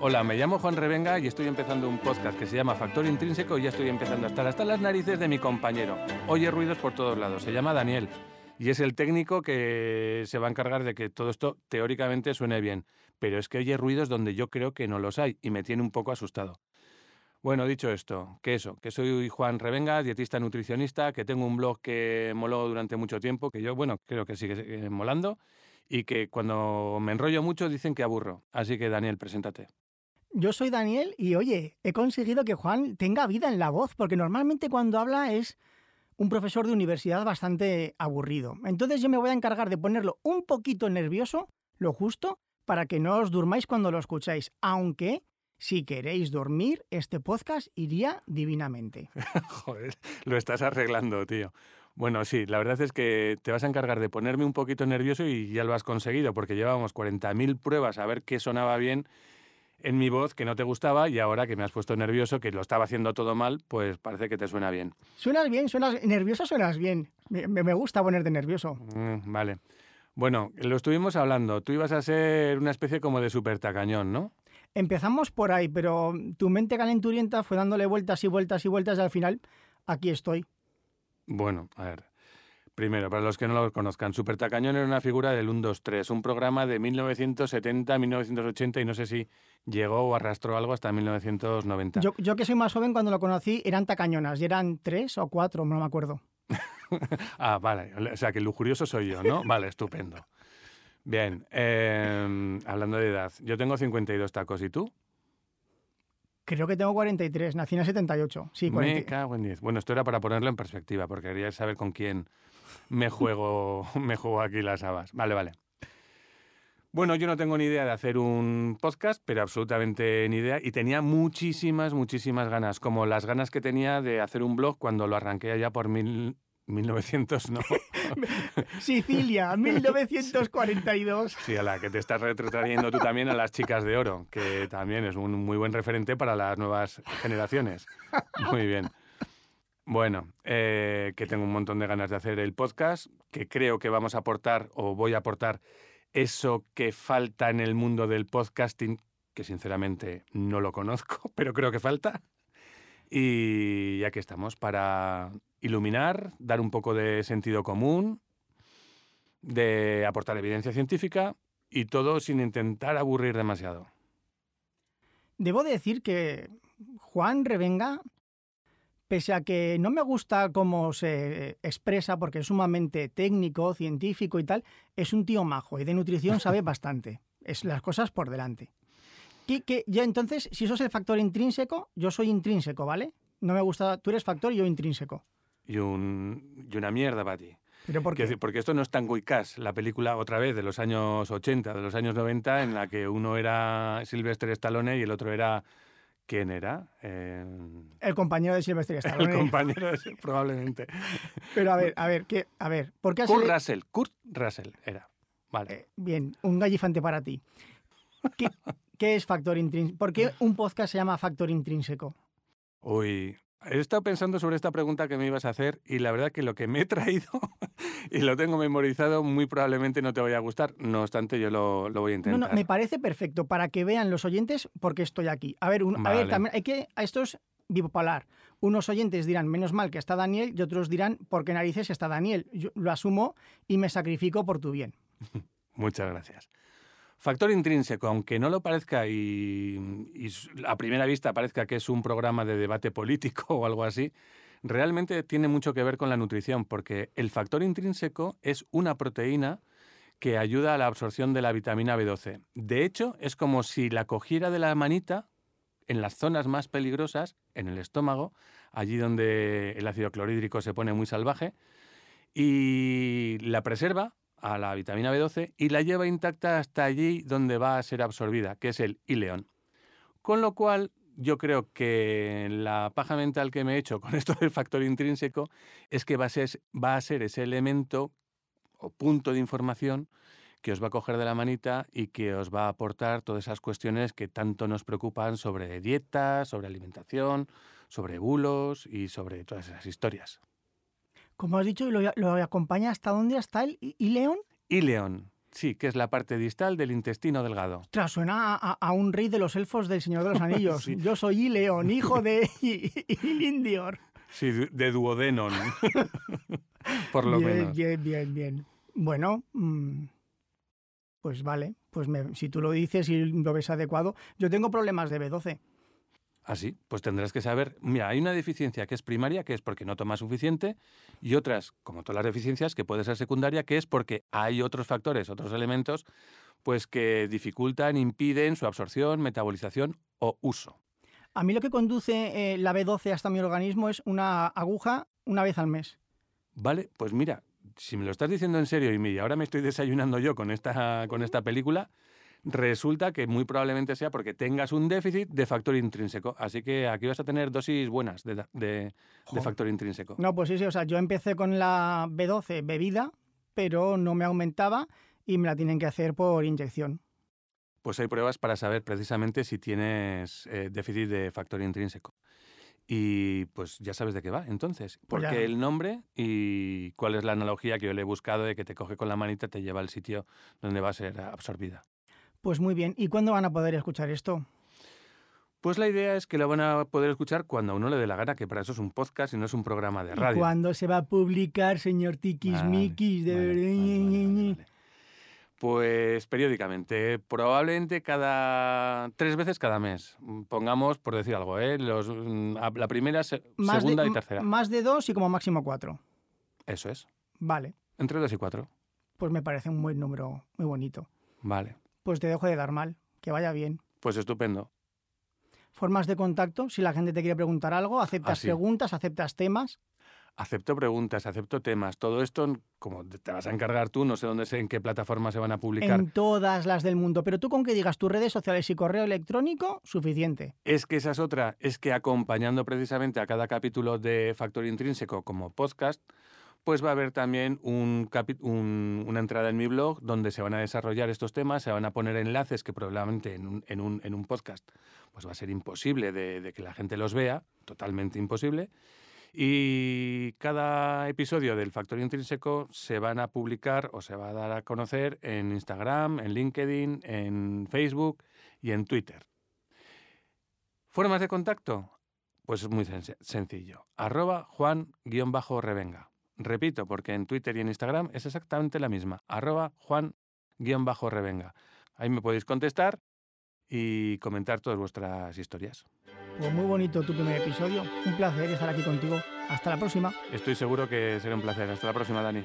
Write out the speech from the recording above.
Hola, me llamo Juan Revenga y estoy empezando un podcast que se llama Factor Intrínseco y ya estoy empezando a estar hasta las narices de mi compañero. Oye ruidos por todos lados, se llama Daniel y es el técnico que se va a encargar de que todo esto teóricamente suene bien, pero es que oye ruidos donde yo creo que no los hay y me tiene un poco asustado. Bueno, dicho esto, que eso, que soy Juan Revenga, dietista nutricionista, que tengo un blog que moló durante mucho tiempo, que yo, bueno, creo que sigue eh, molando, y que cuando me enrollo mucho dicen que aburro. Así que, Daniel, preséntate. Yo soy Daniel y oye, he conseguido que Juan tenga vida en la voz, porque normalmente cuando habla es un profesor de universidad bastante aburrido. Entonces yo me voy a encargar de ponerlo un poquito nervioso, lo justo, para que no os durmáis cuando lo escucháis, aunque si queréis dormir, este podcast iría divinamente. Joder, lo estás arreglando, tío. Bueno, sí, la verdad es que te vas a encargar de ponerme un poquito nervioso y ya lo has conseguido, porque llevábamos 40.000 pruebas a ver qué sonaba bien en mi voz que no te gustaba y ahora que me has puesto nervioso, que lo estaba haciendo todo mal, pues parece que te suena bien. Suenas bien, suenas nervioso, suenas bien. Me, me gusta ponerte nervioso. Mm, vale. Bueno, lo estuvimos hablando. Tú ibas a ser una especie como de super tacañón, ¿no? Empezamos por ahí, pero tu mente calenturienta fue dándole vueltas y vueltas y vueltas y al final aquí estoy. Bueno, a ver. Primero, para los que no lo conozcan, Super Tacañón era una figura del 1, 2, 3, un programa de 1970, 1980 y no sé si llegó o arrastró algo hasta 1990. Yo, yo que soy más joven, cuando lo conocí eran tacañonas y eran tres o cuatro, no me acuerdo. ah, vale. O sea, que el lujurioso soy yo, ¿no? Vale, estupendo. Bien, em, hablando de edad, yo tengo 52 tacos, ¿y tú? Creo que tengo 43, nací en el 78. Sí, 40. Me cago en 10. Bueno, esto era para ponerlo en perspectiva, porque quería saber con quién me juego, me juego aquí las habas. Vale, vale. Bueno, yo no tengo ni idea de hacer un podcast, pero absolutamente ni idea. Y tenía muchísimas, muchísimas ganas, como las ganas que tenía de hacer un blog cuando lo arranqué allá por mil, 1900, no. Sicilia, 1942. Sí, a la que te estás retrotrayendo tú también a las chicas de oro, que también es un muy buen referente para las nuevas generaciones. Muy bien. Bueno, eh, que tengo un montón de ganas de hacer el podcast, que creo que vamos a aportar o voy a aportar eso que falta en el mundo del podcasting, que sinceramente no lo conozco, pero creo que falta. Y aquí estamos para iluminar, dar un poco de sentido común, de aportar evidencia científica y todo sin intentar aburrir demasiado. Debo decir que Juan Revenga, pese a que no me gusta cómo se expresa porque es sumamente técnico, científico y tal, es un tío majo y de nutrición sabe bastante. Es las cosas por delante. Y que ya entonces, si eso es el factor intrínseco, yo soy intrínseco, ¿vale? No me gusta, tú eres factor y yo intrínseco y, un, y una mierda para ti. ¿Pero por qué? porque esto no es Tango y Cash, la película otra vez de los años 80, de los años 90, en la que uno era Sylvester Stallone y el otro era... ¿Quién era? Eh, el compañero de Sylvester Stallone. El compañero, de, probablemente. Pero a ver, a ver, ¿qué, a ver, ¿por qué Kurt Russell, Kurt Russell era. Vale. Eh, bien, un gallifante para ti. ¿Qué, ¿Qué es factor intrínseco? ¿Por qué un podcast se llama factor intrínseco? Uy, He estado pensando sobre esta pregunta que me ibas a hacer y la verdad que lo que me he traído y lo tengo memorizado muy probablemente no te vaya a gustar. No obstante, yo lo, voy a intentar. No, no, me parece perfecto para que vean los oyentes por qué estoy aquí. A ver, a ver también hay que a esto es bipolar. Unos oyentes dirán menos mal que está Daniel y otros dirán por qué narices está Daniel. Yo lo asumo y me sacrifico por tu bien. Muchas gracias. Factor intrínseco, aunque no lo parezca y, a primera vista parezca que es un programa de debate político o algo así, realmente tiene mucho que ver con la nutrición, porque el factor intrínseco es una proteína que ayuda a la absorción de la vitamina B12. De hecho, es como si la cogiera de la manita en las zonas más peligrosas, en el estómago, allí donde el ácido clorhídrico se pone muy salvaje, y la preserva a la vitamina B12 y la lleva intacta hasta allí donde va a ser absorbida, que es el ileón. Con lo cual, yo creo que la paja mental que me he hecho con esto del factor intrínseco es que va a ser, va a ser ese elemento o punto de información que os va a coger de la manita y que os va a aportar todas esas cuestiones que tanto nos preocupan sobre dieta, sobre alimentación, sobre bulos y sobre todas esas historias. Como has dicho, lo, lo acompaña hasta dónde? ¿Hasta el Ileón? Ileón. Sí, que es la parte distal del intestino delgado. Ostras, suena a, a un rey de los elfos del Señor de los Anillos. Sí. Yo soy Ileon, hijo de Ilindior. Sí, de de duodenon. Por lo bien, menos. bien, bien, bien. Bueno, mm, pues vale. Pues me- si tú lo dices y lo ves adecuado. Yo tengo problemas de B12. Así, pues tendrás que saber. Mira, hay una deficiencia que es primaria, que es porque no tomas suficiente, y otras, como todas las deficiencias, que puede ser secundaria, que es porque hay otros factores, otros elementos, pues que dificultan, impiden su absorción, metabolización o uso. A mí lo que conduce eh, la B12 hasta mi organismo es una aguja una vez al mes. Vale, pues mira, si me lo estás diciendo en serio y mira, ahora me estoy desayunando yo con esta, con esta película, resulta que muy probablemente sea porque tengas un déficit de factor intrínseco. Así que aquí vas a tener dosis buenas de, de- de Jo. factor intrínseco. No, pues sí, sí. O sea, yo empecé con la B12 bebida, pero no me aumentaba y me la tienen que hacer por inyección. Pues hay pruebas para saber precisamente si tienes eh, déficit de factor intrínseco. Y pues ya sabes de qué va, entonces. Pues Porque ya. el nombre y cuál es la analogía que yo le he buscado de que te coge con la manita, te lleva al sitio donde va a ser absorbida. Pues muy bien. ¿Y cuándo van a poder escuchar esto? Pues la idea es que lo van a poder escuchar cuando a uno le dé la gana, que para eso es un podcast y no es un programa de ¿Y radio. ¿Cuándo se va a publicar, señor Tiquismiquis? De Vale, verdad, vale. Pues periódicamente, probablemente cada tres veces cada mes. Pongamos, por decir algo, ¿eh? Los, mm, la primera, se- segunda de, y tercera. Más de dos y como máximo cuatro. Eso es. Vale. Entre dos y cuatro. Pues me parece un buen número, muy bonito. Vale. Pues te dejo de dar mal. Que vaya bien. Pues estupendo. Formas de contacto, si la gente te quiere preguntar algo, aceptas Ah, preguntas, aceptas temas. Acepto preguntas, acepto temas. Todo esto, como te vas a encargar tú, no sé dónde sé, en qué plataforma se van a publicar. En todas las del mundo. Pero tú con que digas tus redes sociales y correo electrónico, suficiente. Es que esa es otra, es que acompañando precisamente a cada capítulo de Factor Intrínseco como podcast, pues va a haber también una entrada en mi blog donde se van a desarrollar estos temas, se van a poner enlaces que probablemente en un, podcast pues va a ser imposible de, que la gente los vea, totalmente imposible. Y cada episodio del Factor Intrínseco se van a publicar o se va a dar a conocer en Instagram, en LinkedIn, en Facebook y en Twitter. ¿Formas de contacto? Pues es muy sen- sencillo. Arroba Juan-Revenga. Repito, porque en Twitter y en Instagram es exactamente la misma. Arroba Juan-Revenga. Ahí me podéis contestar y comentar todas vuestras historias. Pues muy bonito tu primer episodio. Un placer estar aquí contigo. Hasta la próxima. Estoy seguro que será un placer. Hasta la próxima, Dani.